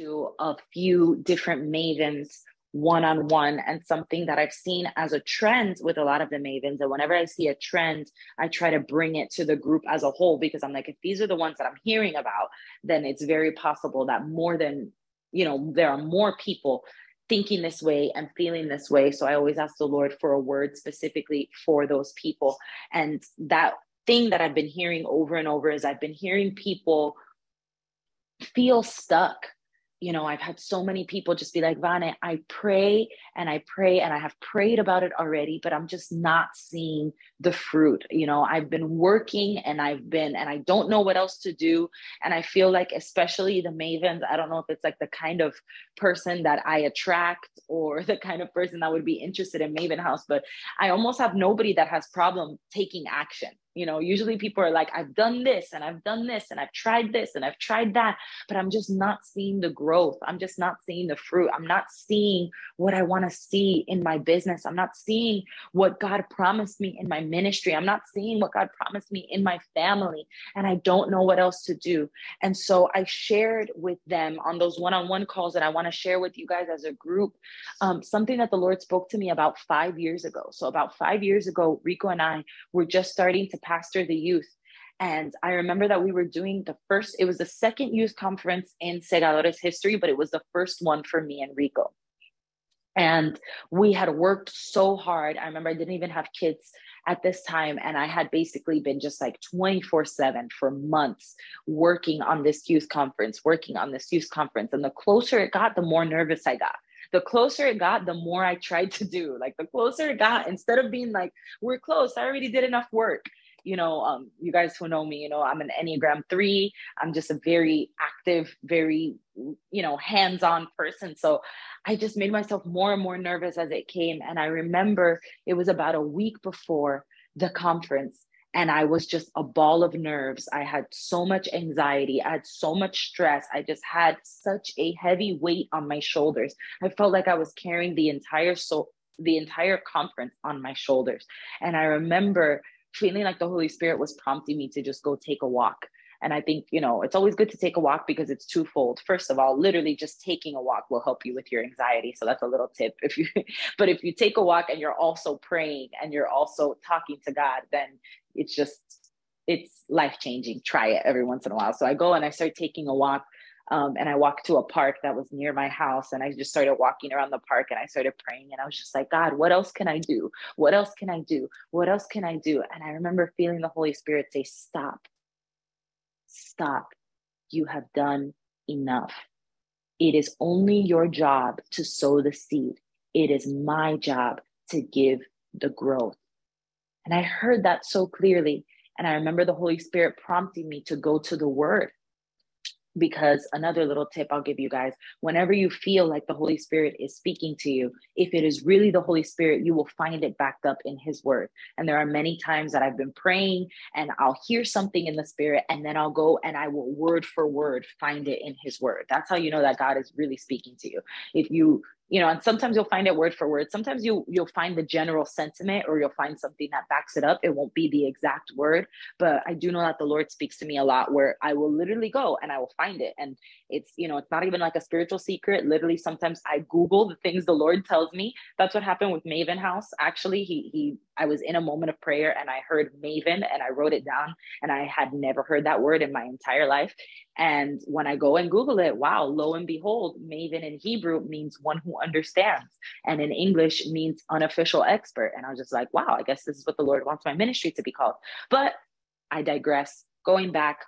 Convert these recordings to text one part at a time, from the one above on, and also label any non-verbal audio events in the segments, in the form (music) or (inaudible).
to a few different mavens one on one and something that I've seen as a trend with a lot of the mavens. And whenever I see a trend, I try to bring it to the group as a whole because I'm like, if these are the ones that I'm hearing about, then it's very possible that more than, you know, there are more people thinking this way and feeling this way. So I always ask the Lord for a word specifically for those people. And that thing that I've been hearing over and over is I've been hearing people feel stuck you know, I've had so many people just be like, Vane, I pray and I pray and I have prayed about it already, but I'm just not seeing the fruit. You know, I've been working and I've been, and I don't know what else to do. And I feel like, especially the mavens, I don't know if it's like the kind of person that I attract or (laughs) the kind of person that would be interested in Maven House, but I almost have nobody that has problem taking action you know, usually people are like, I've done this and I've done this and I've tried this and I've tried that, but I'm just not seeing the growth. I'm just not seeing the fruit. I'm not seeing what I want to see in my business. I'm not seeing what God promised me in my ministry. I'm not seeing what God promised me in my family. And I don't know what else to do. And so I shared with them on those one on one calls that I want to share with you guys as a group um, something that the Lord spoke to me about five years ago. So, about five years ago, Rico and I were just starting to pastor the youth. And I remember that we were doing the first, it was the second youth conference in Segadores history, but it was the first one for me and Rico. And we had worked so hard. I remember I didn't even have kids at this time. And I had basically been just like 24 7 for months working on this youth conference, working on this youth conference. And the closer it got, the more nervous I got the closer it got, the more I tried to do. Like the closer it got, instead of being like, we're close, I already did enough work. You know, um, you guys who know me, you know, I'm an Enneagram three. I'm just a very active, very, you know, hands on person. So I just made myself more and more nervous as it came. And I remember it was about a week before the conference and I was just a ball of nerves. I had so much anxiety. I had so much stress. I just had such a heavy weight on my shoulders. I felt like I was carrying the entire so the entire conference on my shoulders. And I remember feeling like the Holy Spirit was prompting me to just go take a walk. And I think, you know, it's always good to take a walk because it's twofold. First of all, literally just taking a walk will help you with your anxiety. So that's a little tip. If you (laughs) but if you take a walk and you're also praying and you're also talking to God, then it's just it's life changing. Try it every once in a while. So I go and I start taking a walk. Um, and I walked to a park that was near my house, and I just started walking around the park and I started praying. And I was just like, God, what else can I do? What else can I do? What else can I do? And I remember feeling the Holy Spirit say, Stop, stop. You have done enough. It is only your job to sow the seed, it is my job to give the growth. And I heard that so clearly. And I remember the Holy Spirit prompting me to go to the Word. Because another little tip I'll give you guys whenever you feel like the Holy Spirit is speaking to you, if it is really the Holy Spirit, you will find it backed up in His Word. And there are many times that I've been praying and I'll hear something in the Spirit, and then I'll go and I will word for word find it in His Word. That's how you know that God is really speaking to you. If you you know and sometimes you'll find it word for word. Sometimes you you'll find the general sentiment or you'll find something that backs it up. It won't be the exact word but i do know that the lord speaks to me a lot where i will literally go and i will find it. And it's you know it's not even like a spiritual secret. Literally sometimes i google the things the lord tells me. That's what happened with maven house. Actually he he i was in a moment of prayer and i heard maven and i wrote it down and i had never heard that word in my entire life and when I go and Google it, wow, lo and behold, Maven in Hebrew means one who understands. And in English means unofficial expert. And I was just like, wow, I guess this is what the Lord wants my ministry to be called. But I digress. Going back,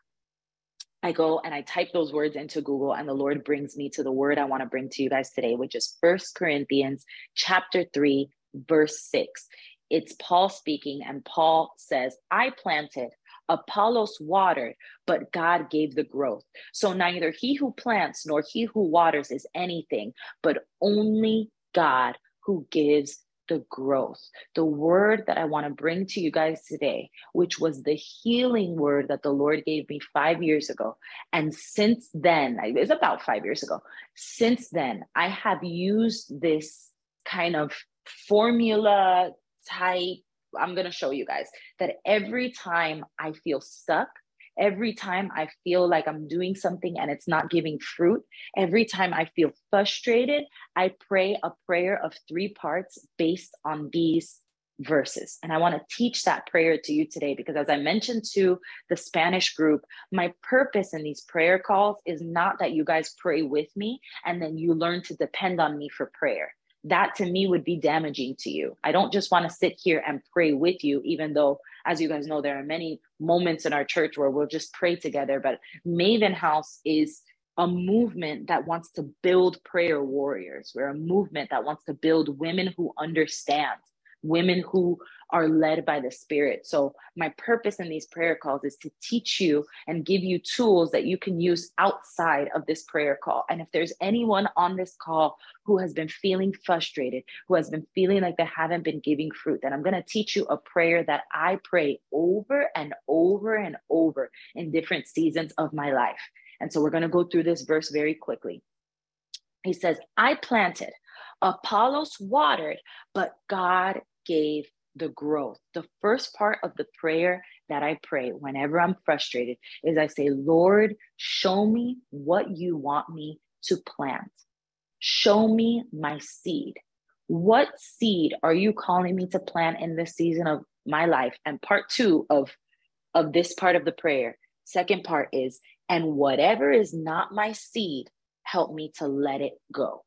I go and I type those words into Google, and the Lord brings me to the word I want to bring to you guys today, which is First Corinthians chapter 3, verse 6. It's Paul speaking, and Paul says, I planted, Apollos watered, but God gave the growth. So neither he who plants nor he who waters is anything, but only God who gives the growth. The word that I want to bring to you guys today, which was the healing word that the Lord gave me five years ago. And since then, it's about five years ago. Since then, I have used this kind of formula type I'm going to show you guys that every time I feel stuck, every time I feel like I'm doing something and it's not giving fruit, every time I feel frustrated, I pray a prayer of three parts based on these verses. And I want to teach that prayer to you today because, as I mentioned to the Spanish group, my purpose in these prayer calls is not that you guys pray with me and then you learn to depend on me for prayer that to me would be damaging to you. I don't just want to sit here and pray with you, even though, as you guys know, there are many moments in our church where we'll just pray together. But Maven House is a movement that wants to build prayer warriors. We're a movement that wants to build women who understand women who are led by the Spirit. So, my purpose in these prayer calls is to teach you and give you tools that you can use outside of this prayer call. And if there's anyone on this call who has been feeling frustrated, who has been feeling like they haven't been giving fruit, then I'm going to teach you a prayer that I pray over and over and over in different seasons of my life. And so, we're going to go through this verse very quickly. He says, I planted, Apollos watered, but God gave the growth. The first part of the prayer that I pray whenever I'm frustrated is I say, Lord, show me what you want me to plant. Show me my seed. What seed are you calling me to plant in this season of my life? And part two of, of this part of the prayer, second part is, and whatever is not my seed, help me to let it go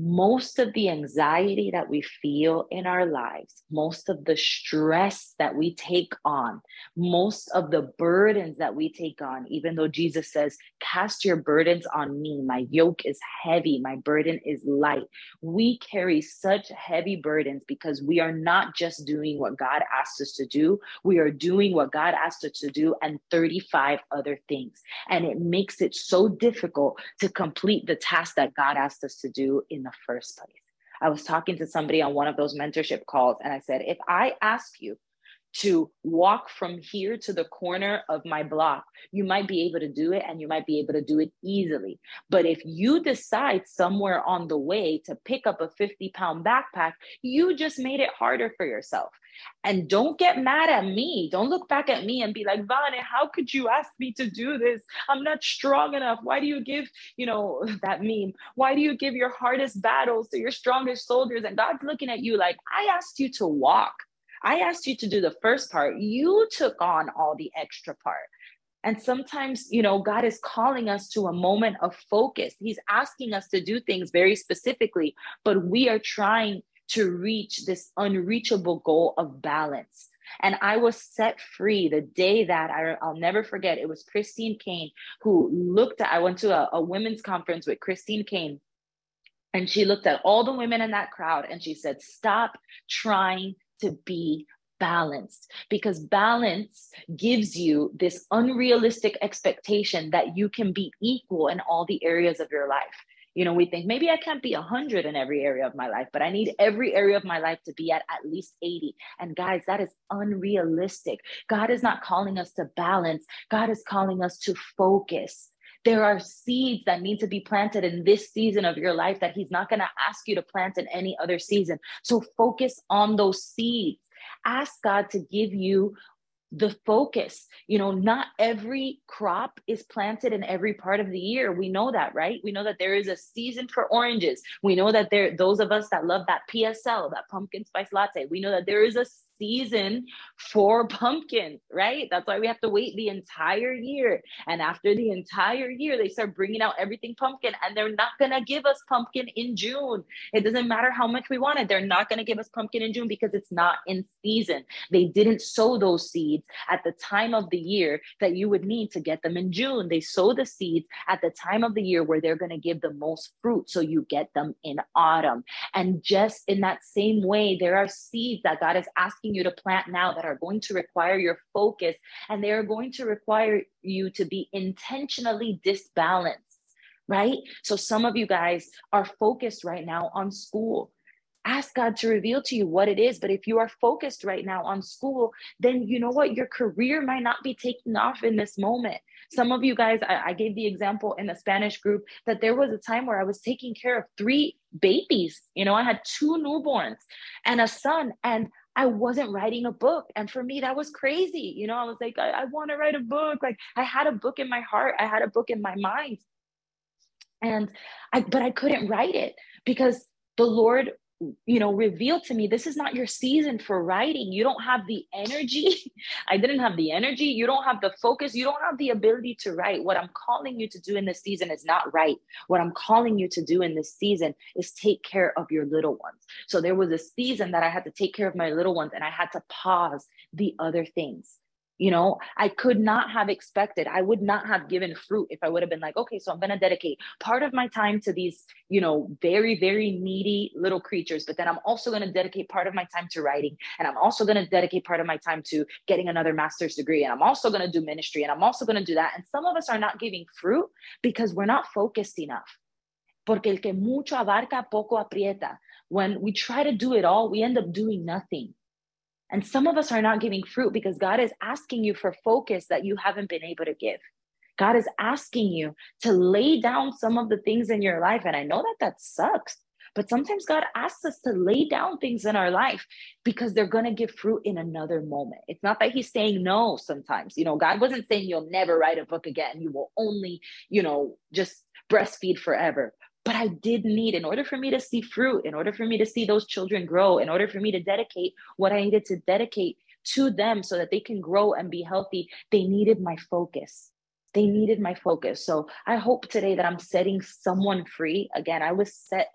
most of the anxiety that we feel in our lives, most of the stress that we take on, most of the burdens that we take on, even though Jesus says, Cast your burdens on me, my yoke is heavy, my burden is light. We carry such heavy burdens because we are not just doing what God asked us to do, we are doing what God asked us to do and 35 other things. And it makes it so difficult to complete the task that God asked us to do in the first place. I was talking to somebody on one of those mentorship calls, and I said, if I ask you to walk from here to the corner of my block, you might be able to do it and you might be able to do it easily. But if you decide somewhere on the way to pick up a 50 pound backpack, you just made it harder for yourself. And don't get mad at me. Don't look back at me and be like, Vane, how could you ask me to do this? I'm not strong enough. Why do you give, you know, (laughs) that meme? Why do you give your hardest battles to your strongest soldiers? And God's looking at you like, I asked you to walk. I asked you to do the first part. You took on all the extra part. And sometimes, you know, God is calling us to a moment of focus. He's asking us to do things very specifically, but we are trying to reach this unreachable goal of balance. And I was set free the day that I, will never forget. It was Christine Kane who looked at, I went to a, a women's conference with Christine Kane. And she looked at all the women in that crowd and she said, Stop trying to be balanced because balance gives you this unrealistic expectation that you can be equal in all the areas of your life. You know, we think maybe I can't be 100 in every area of my life, but I need every area of my life to be at at least 80. And guys, that is unrealistic. God is not calling us to balance, God is calling us to focus. There are seeds that need to be planted in this season of your life that He's not going to ask you to plant in any other season. So focus on those seeds. Ask God to give you the focus. You know, not every crop is planted in every part of the year. We know that, right? We know that there is a season for oranges. We know that there those of us that love that PSL, that pumpkin spice latte, we know that there is a season for (laughs) pumpkins, right? That's why we have to wait the entire year. And after the entire year, they start bringing out everything pumpkin, and they're not going to give us pumpkin in June. It doesn't matter how much we want it. They're not going to give us pumpkin in June because it's not in season. They didn't sow those seeds at the time of the year that you would need to get them in June. They sow the seeds at the time of the year where they're going to give the most fruit. So you get them in autumn. And just in that same way, there are seeds that God is asking asking you to plant now that are going to require your focus and they are going to require you to be intentionally disbalanced, right? So some of you guys are focused right now on school ask God to reveal to you what it is. But if you are focused right now on school, then you know what? Your career might not be taking off in this moment. Some of you guys, I, I, gave the example in the Spanish group that there was a time where I was taking care of three babies. You know, I had two newborns and a son, and I wasn't writing a book. And for me, that was crazy. You know, I was like, I, I want to write a book. Like I had a book in my heart, I had a book in my mind. And I, but I couldn't write it because the Lord you know revealed to me this is not your season for writing. You don't have the energy. (laughs) I didn't have the energy. You don't have the focus. You don't have the ability to write. What i'm calling you to do in this season is not write. What i'm calling you to do in this season is take care of your little ones. So there was a season that i had to take care of my little ones and i had to pause the other things you know, I could not have expected, I would not have given fruit if I would have been like, okay, so I'm going to dedicate part of my time to these, you know, very, very needy little creatures. But then I'm also going to dedicate part of my time to writing. And I'm also going to dedicate part of my time to getting another master's degree. And I'm also going to do ministry. And I'm also going to do that. And some of us are not giving fruit because we're not focused enough. Porque el que mucho abarca, poco aprieta. When we try to do it all, we end up doing nothing. And some of us are not giving fruit because God is asking you for focus that you haven't been able to give. God is asking you to lay down some of the things in your life. And I know that that sucks, but sometimes God asks us to lay down things in our life because they're going to give fruit in another moment. It's not that He's saying no sometimes. You know, God wasn't saying you'll never write a book again. You will only, you know, just breastfeed forever. But I did need, in order for me to see fruit, in order for me to see those children grow, in order for me to dedicate what I needed to dedicate to them so that they can grow and be healthy, they needed my focus. They needed my focus. So I hope today that I'm setting someone free. Again, I was set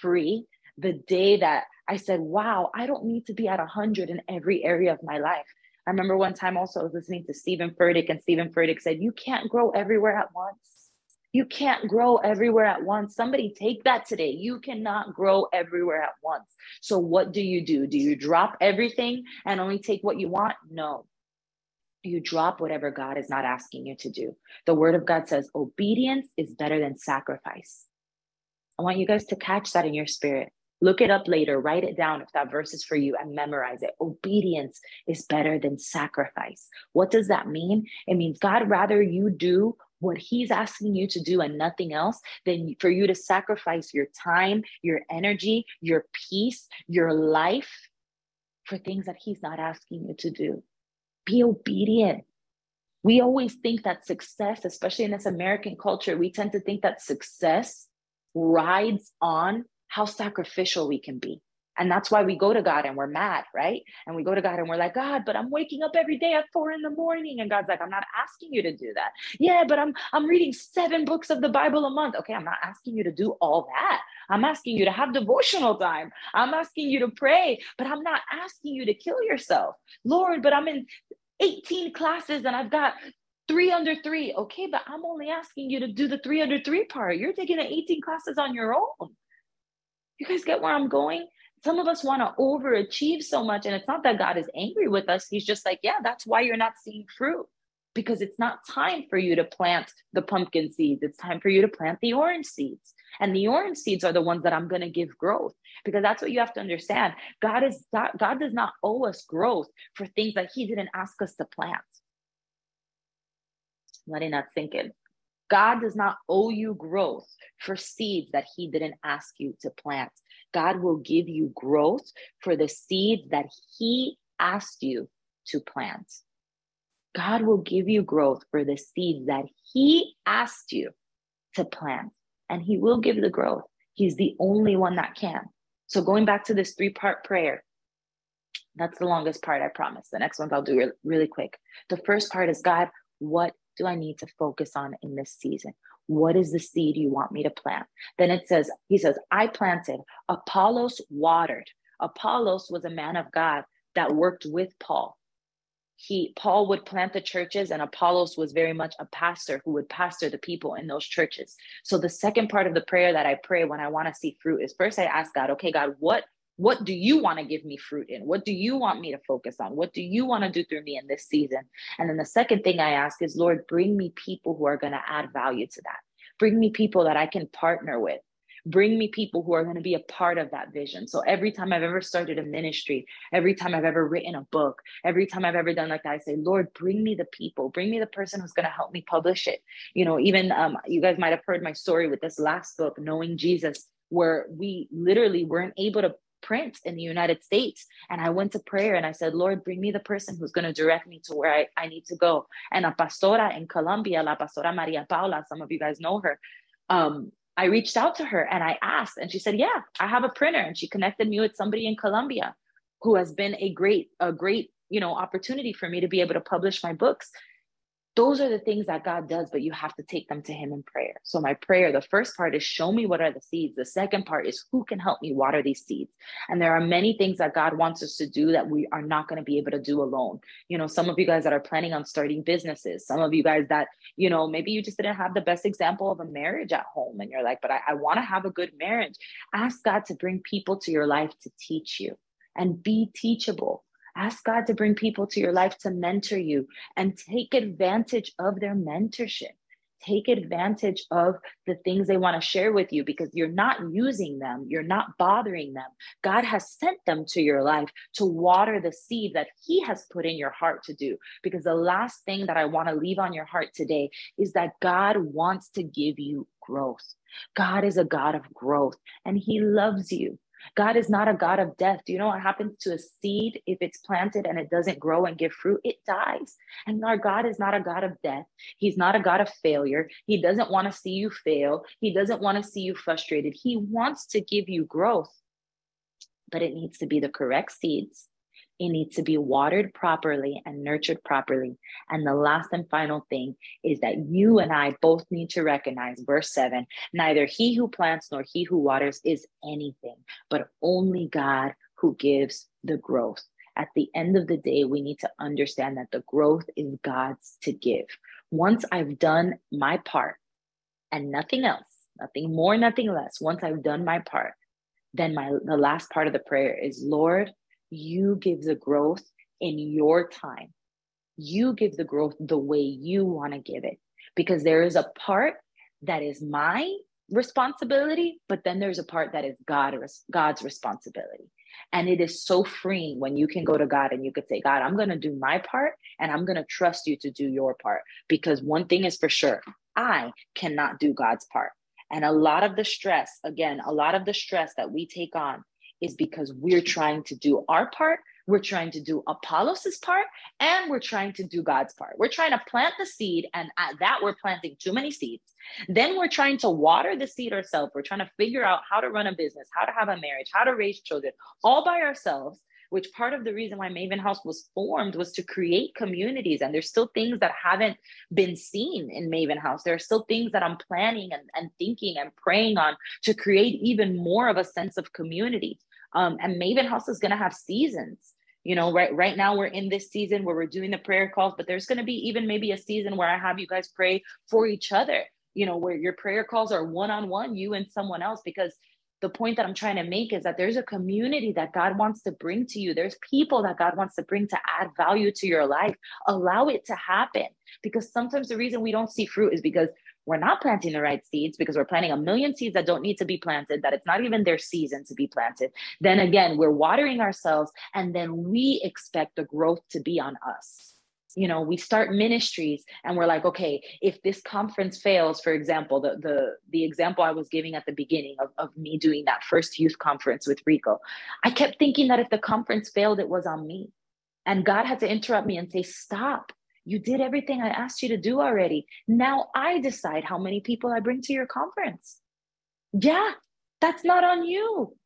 free the day that I said, wow, I don't need to be at 100 in every area of my life. I remember one time also I was listening to Steven Furtick, and Steven Furtick said, You can't grow everywhere at once. You can't grow everywhere at once. Somebody take that today. You cannot grow everywhere at once. So, what do you do? Do you drop everything and only take what you want? No. You drop whatever God is not asking you to do. The word of God says obedience is better than sacrifice. I want you guys to catch that in your spirit. Look it up later, write it down if that verse is for you and memorize it. Obedience is better than sacrifice. What does that mean? It means God rather you do what he's asking you to do and nothing else than for you to sacrifice your time, your energy, your peace, your life for things that he's not asking you to do. Be obedient. We always think that success, especially in this American culture, we tend to think that success rides on how sacrificial we can be. And that's why we go to God and we're mad, right? And we go to God and we're like, God, but I'm waking up every day at four in the morning. And God's like, I'm not asking you to do that. Yeah, but I'm I'm reading seven books of the Bible a month. Okay, I'm not asking you to do all that. I'm asking you to have devotional time. I'm asking you to pray, but I'm not asking you to kill yourself. Lord, but I'm in 18 classes and I've got three under three. Okay, but I'm only asking you to do the three under three part. You're taking the 18 classes on your own. You guys get where I'm going? Some of us want to overachieve so much and it's not that god is angry with us. He's just like yeah that's why you're not seeing fruit. Because it's not time for you to plant the pumpkin seeds. It's time for you to plant the orange seeds. And the orange seeds are the ones that i'm going to give growth. Because that's what you have to understand. God is god does not owe us growth for things that he didn't ask us to plant. Letting that sink in God does not owe you growth for seeds that He didn't ask you to plant. God will give you growth for the seeds that He asked you to plant. God will give you growth for the seeds that He asked you to plant, and He will give the growth. He's the only one that can. So, going back to this three part prayer, that's the longest part, I promise. The next ones I'll do really quick. The first part is God, what do I need to focus on in this season? What is the seed you want me to plant? Then it says, He says, I planted, Apollos watered. Apollos was a man of God that worked with Paul. He Paul would plant the churches and Apollos was very much a pastor who would pastor the people in those churches. So the second part of the prayer that I pray when I want to see fruit is first I ask God, okay, God, what what do you want to give me fruit in? What do you want me to focus on? What do you want to do through me in this season? And then the second thing I ask is, Lord, bring me people who are going to add value to that. Bring me people that I can partner with. Bring me people who are going to be a part of that vision. So every time I've ever started a ministry, every time I've ever written a book, every time I've ever done like that, I say, Lord, bring me the people, bring me the person who's going to help me publish it. You know, even um, you guys might have heard my story with this last book, Knowing Jesus, where we literally weren't able to print in the United States. And I went to prayer and I said, Lord, bring me the person who's going to direct me to where I, I need to go. And a pastora in Colombia, La Pastora Maria Paula, some of you guys know her. Um, I reached out to her and I asked, and she said, Yeah, I have a printer. And she connected me with somebody in Colombia who has been a great, a great, you know, opportunity for me to be able to publish my books those are the things that God does, but you have to take them to Him in prayer. So, my prayer, the first part is show me what are the seeds. The second part is who can help me water these seeds. And there are many things that God wants us to do that we are not going to be able to do alone. You know, some of you guys that are planning on starting businesses, some of you guys that, you know, maybe you just didn't have the best example of a marriage at home and you're like, but I, I want to have a good marriage. Ask God to bring people to your life to teach you and be teachable Ask God to bring people to your life to mentor you and take advantage of their mentorship. Take advantage of the things they want to share with you because you're not using them, you're not bothering them. God has sent them to your life to water the seed that He has put in your heart to do. Because the last thing that I want to leave on your heart today is that God wants to give you growth. God is a God of growth and He loves you. God is not a God of death. Do you know what happens to a seed if it's planted and it doesn't grow and give fruit? It dies. And our God is not a God of death. He's not a God of failure. He doesn't want to see you fail. He doesn't want to see you frustrated. He wants to give you growth, but it needs to be the correct seeds it needs to be watered properly and nurtured properly. And the last and final thing is that you and I both need to recognize verse seven neither he who plants nor he who waters is anything, but only God who gives the growth. At the end of the day, we need to understand that the growth is God's to give. Once I've done my part and nothing else, nothing more, nothing less, once I've done my part, then my the last part of the prayer is Lord, you give the growth in your time. You give the growth the way you want to give it because there is a part that is my responsibility, but then there's a part that is God, God's responsibility. And it is so freeing when you can go to God and you could say, God, I'm going to do my part and I'm going to trust you to do your part. Because one thing is for sure, I cannot do God's part. And a lot of the stress, again, a lot of the stress that we take on is because we're trying to do our part, we're trying to do Apollos' part, and we're trying to do God's part. We're trying to plant the seed, and at that, we're planting too many seeds. Then we're trying to water the seed ourselves. We're trying to figure out how to run a business, how to have a marriage, how to raise children, all by ourselves which part of the reason why Maven House was formed was to create communities. And there's still things that haven't been seen in Maven House. There are still things that I'm planning and, and thinking and praying on to create even more of a sense of community. Um, and Maven House is going to have seasons. You know, right right now we're in this season where we're doing the prayer calls, but there's going to be even maybe a season where I have you guys pray for each other. You know, where your prayer calls are one on one, you and someone else, because the point that I'm trying to make is that there's a community that God wants to bring to you. There's people that God wants to bring to add value to your life. Allow it to happen because sometimes the reason we don't see fruit is because we're not planting the right seeds because we're planting a million seeds that don't need to be planted, that it's not even their season to be planted. Then again, we're watering ourselves and then we expect the growth to be on us. You know, we start ministries and we're like, okay, if this conference fails, for example, the the the example I was giving at the beginning of, of me doing that first youth conference with Rico, I kept thinking that if the conference failed, it was on me. And God had to interrupt me and say, stop you did everything I asked you to do already. Now I decide how many people I bring to your conference. Yeah, that's not on you.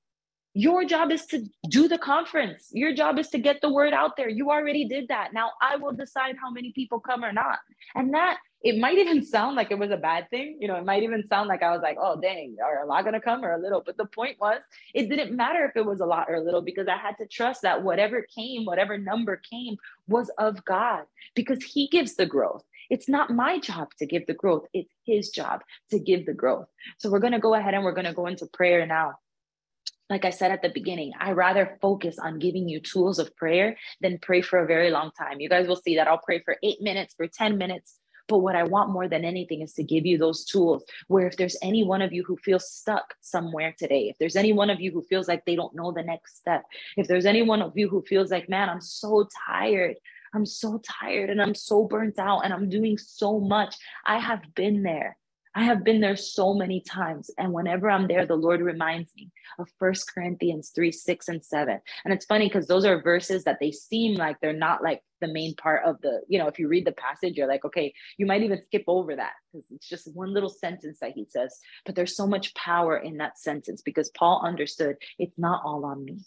Your job is to do the conference. Your job is to get the word out there. You already did that. Now I will decide how many people come or not. And that it might even sound like it was a bad thing. You know, it might even sound like I was like, oh, dang, are a lot going to come or a little? But the point was, it didn't matter if it was a lot or a little because I had to trust that whatever came, whatever number came, was of God because He gives the growth. It's not my job to give the growth, it's His job to give the growth. So we're going to go ahead and we're going to go into prayer now like I said at the beginning, I rather focus on giving you tools of prayer than pray for a very long time. You guys will see that I'll pray for eight minutes, for 10 minutes, but what I want more than anything is to give you those tools where if there's any one of you who feels stuck somewhere today, if there's any one of you who feels like they don't know the next step, if there's any one of you who feels like, man, I'm so tired. I'm so tired and I'm so burnt out and I'm doing so much. I have been there. I have been there so many times. And whenever I'm there, the Lord reminds me of First Corinthians 3 6 and 7. And it's funny because those are verses that they seem like they're not like the main part of the, you know, if you read the passage, you're like, okay, you might even skip over that because it's just one little sentence that he says. But there's so much power in that sentence because Paul understood it's not all on me.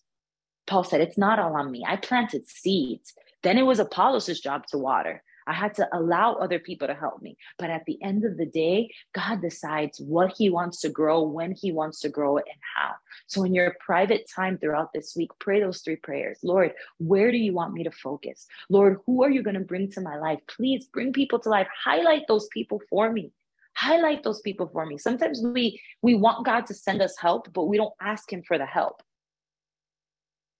Paul said, it's not all on me. I planted seeds. Then it was Apollos' job to water. I had to allow other people to help me. But at the end of the day, God decides what He wants to grow, when He wants to grow it, and how. So, in your private time throughout this week, pray those three prayers Lord, where do you want me to focus? Lord, who are you going to bring to my life? Please bring people to life. Highlight those people for me highlight those people for me sometimes we we want god to send us help but we don't ask him for the help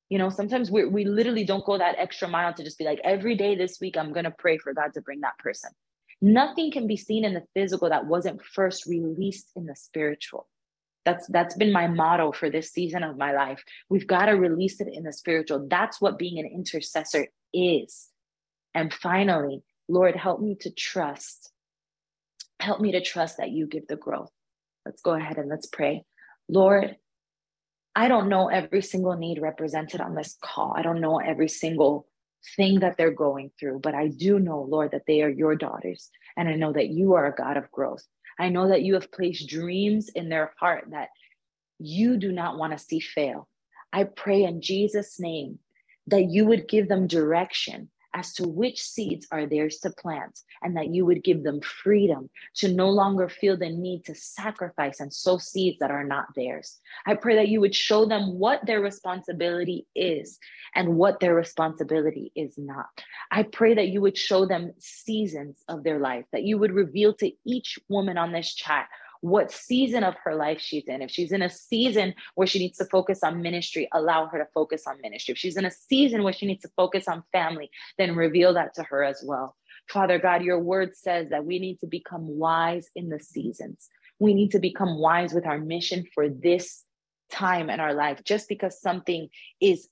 you know, sometimes we we literally don't go that extra mile to just be like, every day this week, I'm gonna pray for God to bring that person. Nothing can be seen in the physical that wasn't first released in the spiritual. That's that's been my motto for this season of my life. We've got to release it in the spiritual. That's what being an intercessor is. And finally, Lord, help me to trust. Help me to trust that you give the growth. Let's go ahead and let's pray. Lord, I don't know every single need represented on this call. I don't know every single thing that they're going through, but I do know, Lord, that they are your daughters. And I know that you are a God of growth. I know that you have placed dreams in their heart that you do not want to see fail. I pray in Jesus' name that you would give them direction as to which seeds are theirs to plant, and that you would give them freedom to no longer feel the need to sacrifice and sow seeds that are not theirs. I pray that you would show them what their responsibility is and what their responsibility is not. I pray that you would show them seasons of their life, that you would reveal to each woman on this chat what season of her life she's in. If she's in a season where she needs to focus on ministry, allow her to focus on ministry. If she's in a season where she needs to focus on family, then reveal that to her as well. Father God, your word says that we need to become wise in the seasons. We need to become wise with our mission for this time in our life. Just because something is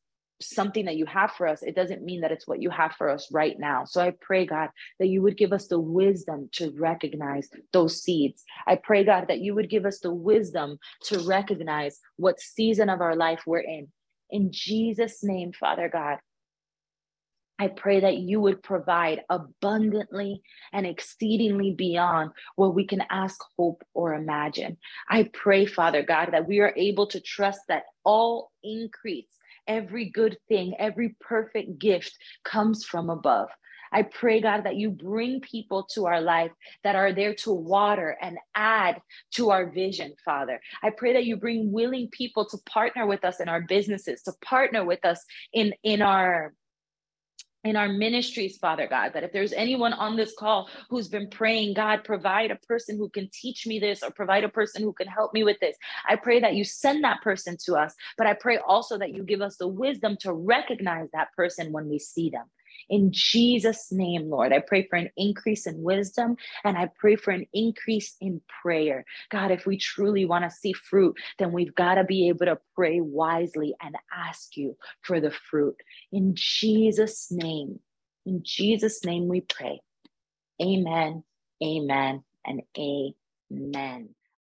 something that you have for us, it doesn't mean that it's what you have for us right now. So I pray, God, that you would give us the wisdom to recognize those seeds. I pray, God, that you would give us the wisdom to recognize what season of our life we're in. In Jesus' name, Father God, I pray that you would provide abundantly and exceedingly beyond what we can ask, hope, or imagine. I pray, Father God, that we are able to trust that all increase Every good thing, every perfect gift comes from above. I pray, God, that you bring people to our life that are there to water and add to our vision, Father. I pray that you bring willing people to partner with us in our businesses, to partner with us in, in our in our ministries, Father God, that if there's anyone on this call who's been praying, God, provide a person who can teach me this or provide a person who can help me with this. I pray that you send that person to us, but I pray also that you give us the wisdom to recognize that person when we see them. In Jesus' name, Lord, I pray for an increase in wisdom and I pray for an increase in prayer. God, if we truly want to see fruit, then we've got to be able to pray wisely and ask you for the fruit. In Jesus' name, in Jesus' name we pray. Amen, amen, and amen.